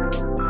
Bye.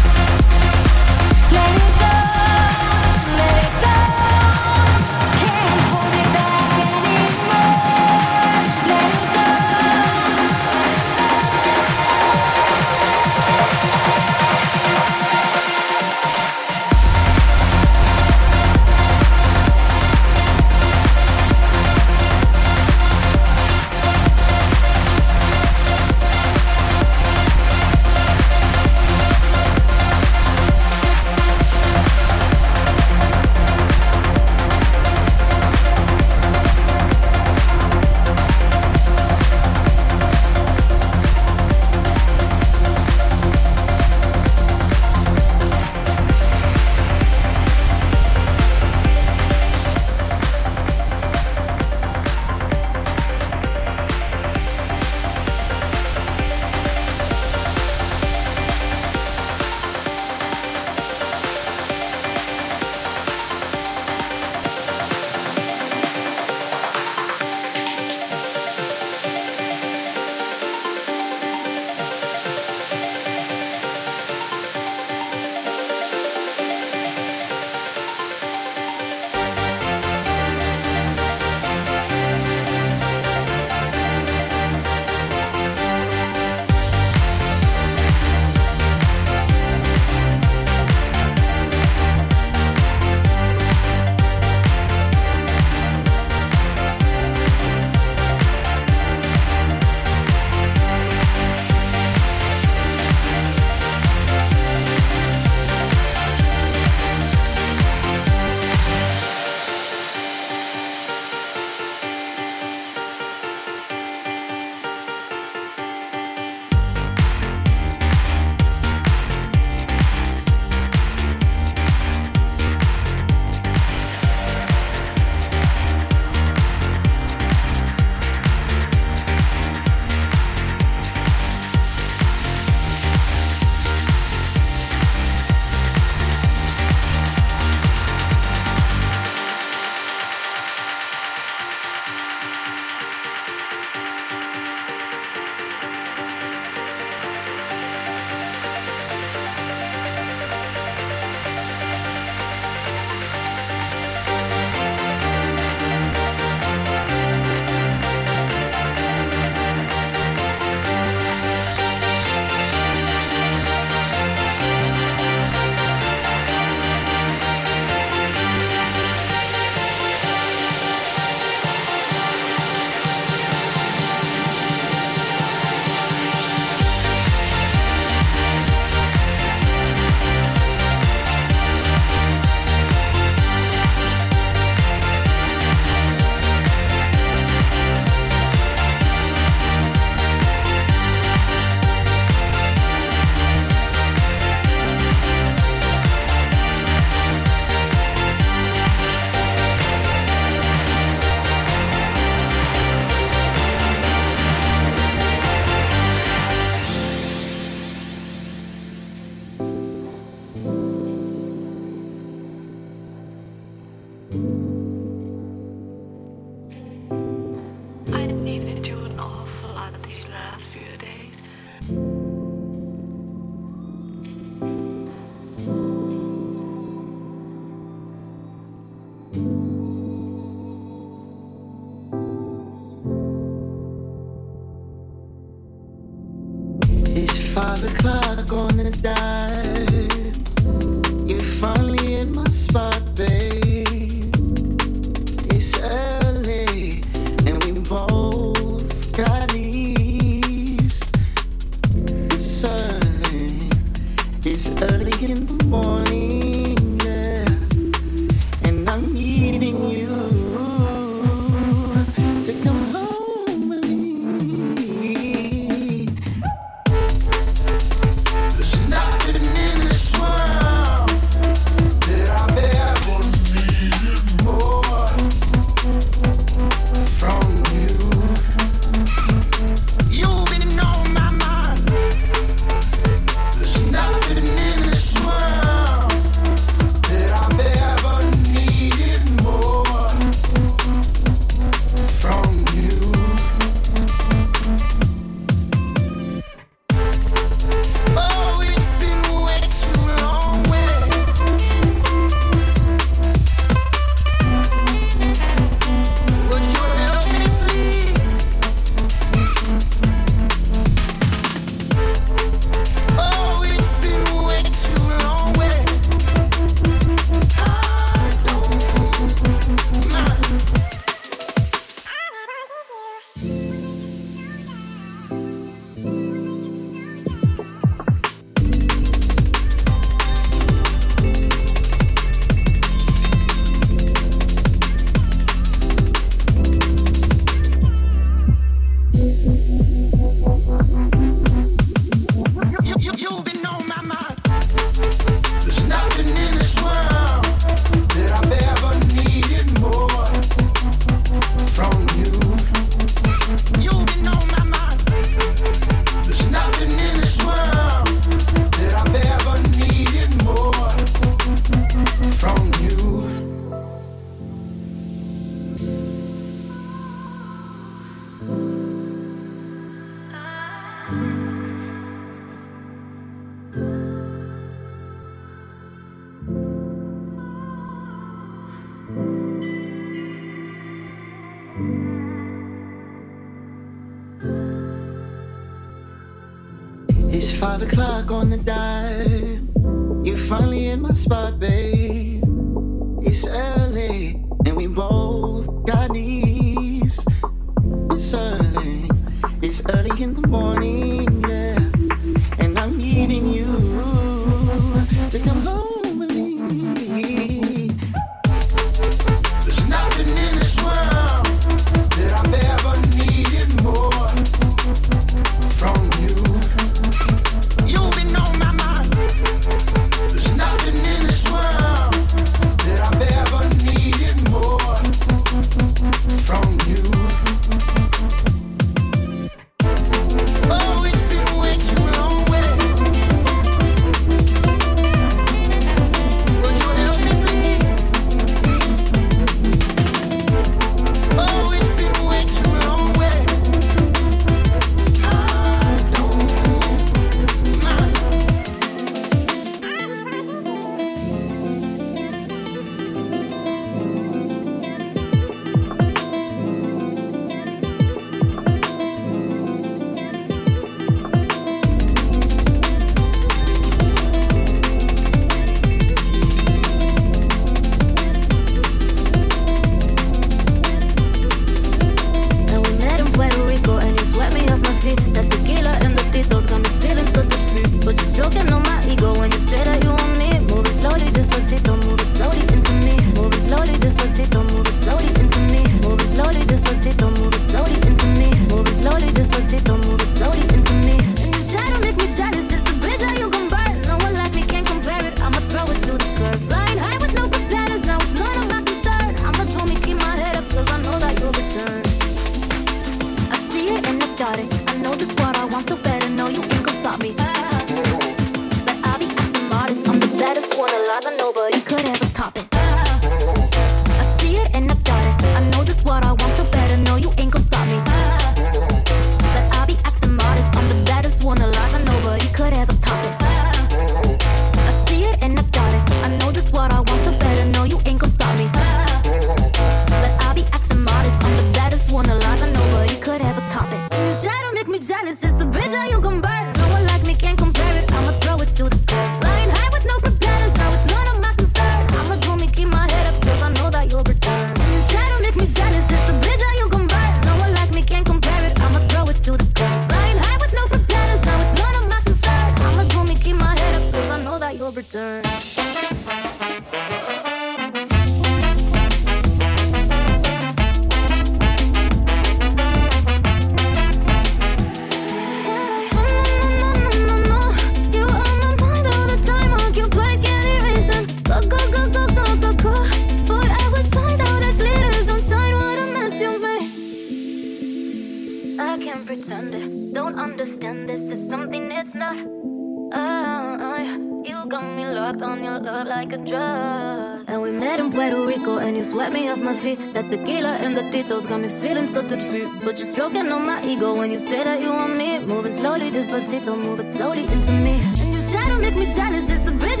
Slowly, move moving slowly into me. And you try to make me jealous, it's a bridge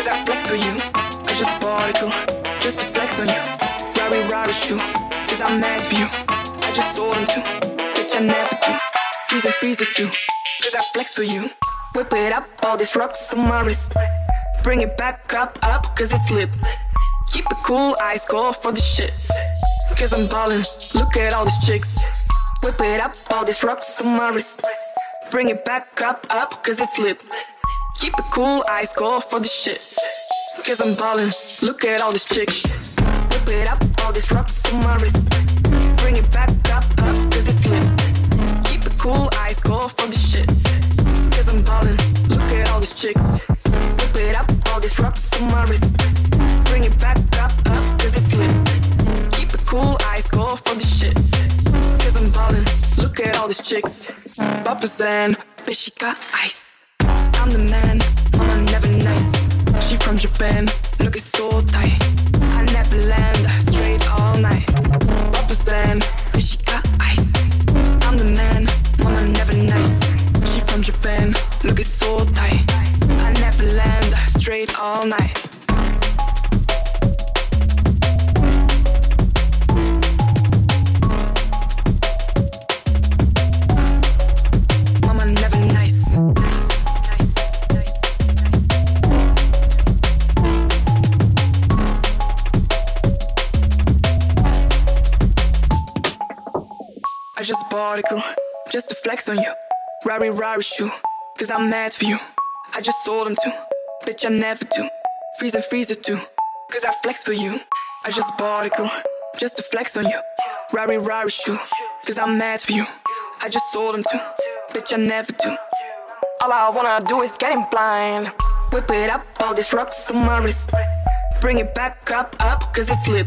Cause I flex for you. I just bought a girl. Just to flex on you. Rari rari shoe. Cause I'm mad for you. I just told him to. Bitch, I. Freeze and freeze it too. Cause I flex for you. Whip it up, all these rocks on my wrist. Bring it back up, up, cause it's lit. Keep it cool, ice cold for the shit. Cause I'm ballin', look at all these chicks. Whip it up, all these rocks on my wrist. Bring it back up, up, cause it's lit. Keep it cool, ice cold for the shit. Cause I'm ballin', look at all these chicks. Whip it up, all these rocks on my wrist. Bring it back up, up, cause it's lit. Keep it cool, ice cold for the shit. Cause I'm ballin', look at all these chicks. Whip it up, all these rocks on my wrist. Bring it back up, up, cause it's lit. Keep it cool, ice cold for the shit. Cause I'm ballin', look at all these chicks. Papa's and bitch, she got ice. I'm the man, mama never nice. She from Japan, look it's so tight. I never land, straight all night. And bitch, she got ice. I'm the man, mama never nice. She from Japan, look it's so tight. I never land, straight all night. I just to flex on you. Rari Rari shoe, cause I'm mad for you. I just told him to, bitch, I never do. Freeze and freeze it too, cause I flex for you. I just girl just to flex on you. Rari Rari shoe, cause I'm mad for you. I just told him to, bitch, I never do. All I wanna do is get him blind. Whip it up, all these rocks on my wrist. Bring it back up, up, cause it's lit.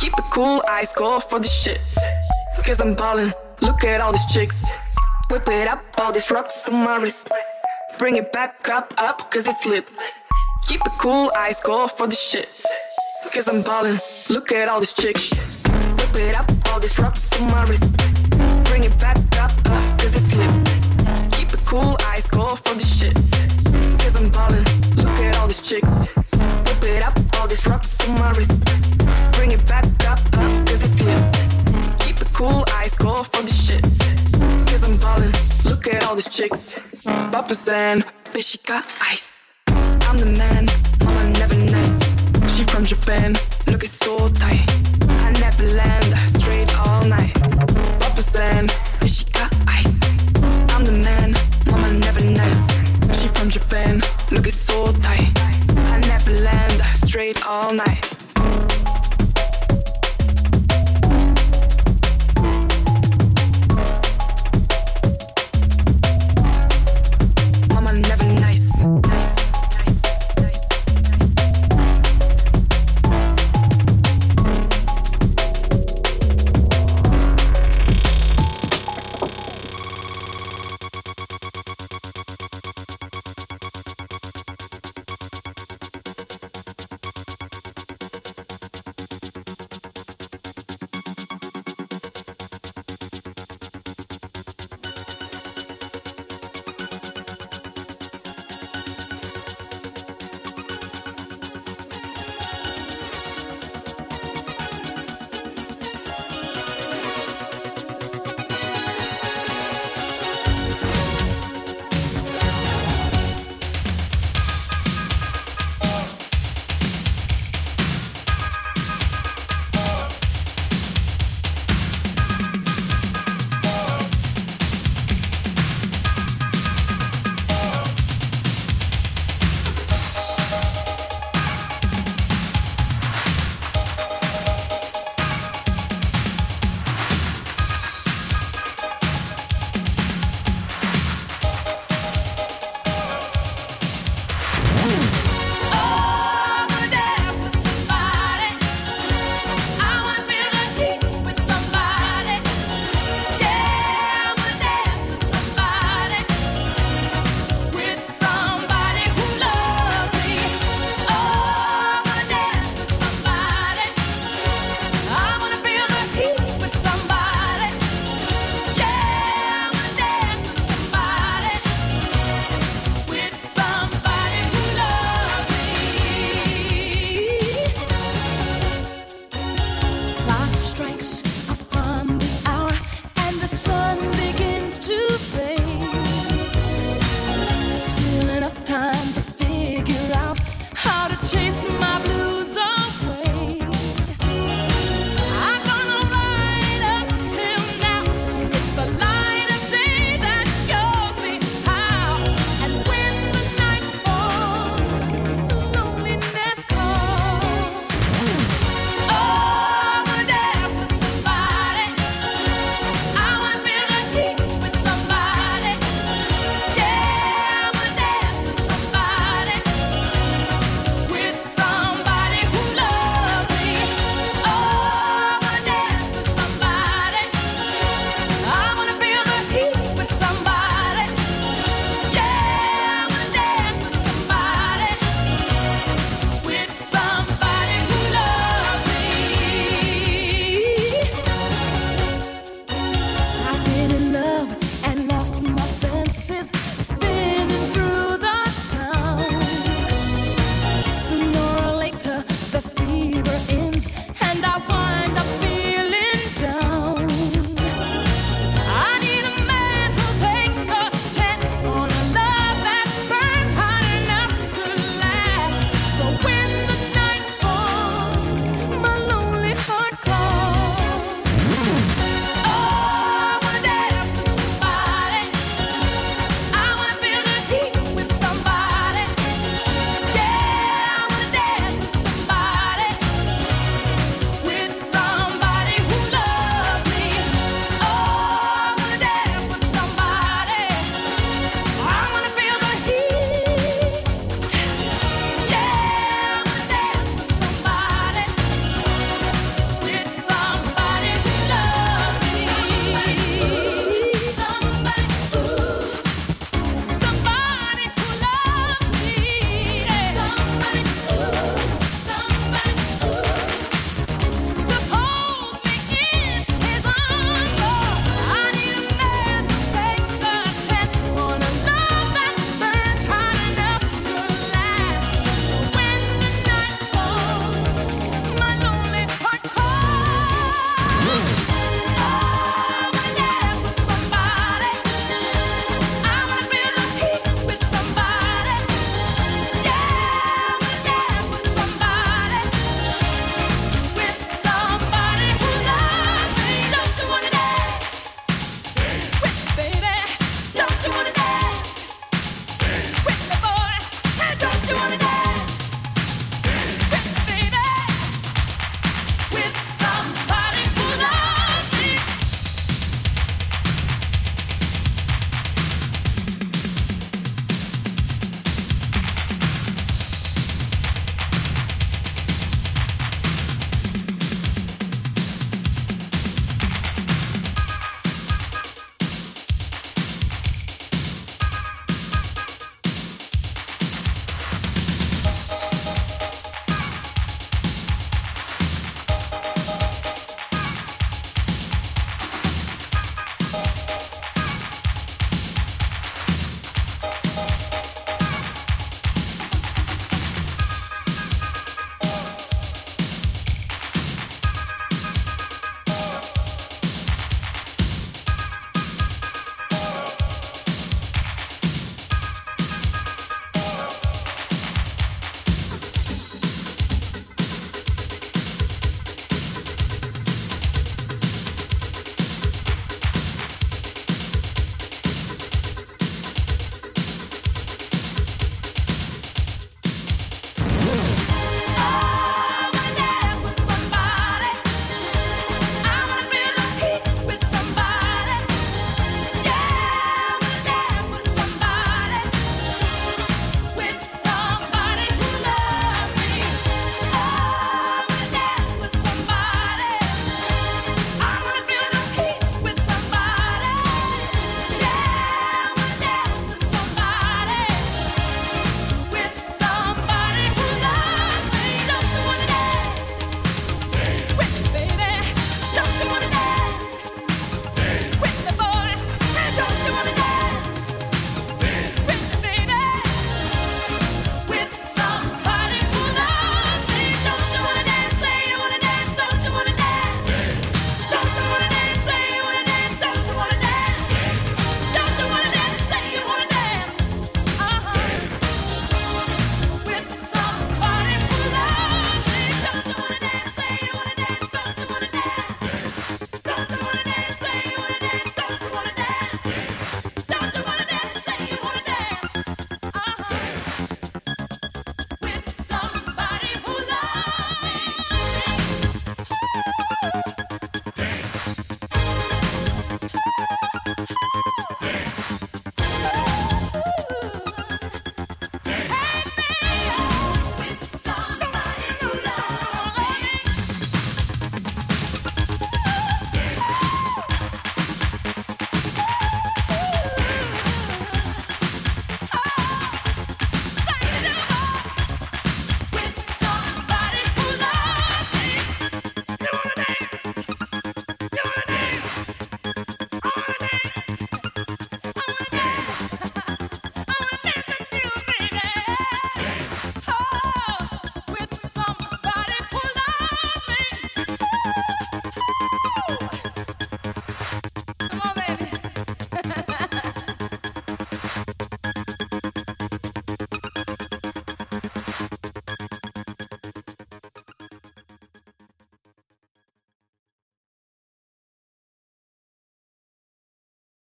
Keep it cool, ice cold for the shit. Cause I'm ballin', look at all these chicks. Whip it up, all these rocks on my wrist. Bring it back up, up, cause it's lit. Keep it cool, ice cold for the shit. Cause I'm ballin', look at all these chicks. Whip it up, all these rocks on my wrist. Bring it back up, up, cause it's lit. Keep it cool, ice cold for the shit. Cause I'm ballin', look at all these chicks. Whip it up, all these rocks on my wrist. These chicks. Papa's and bitch, she got ice. I'm the man, mama never nice. She from Japan,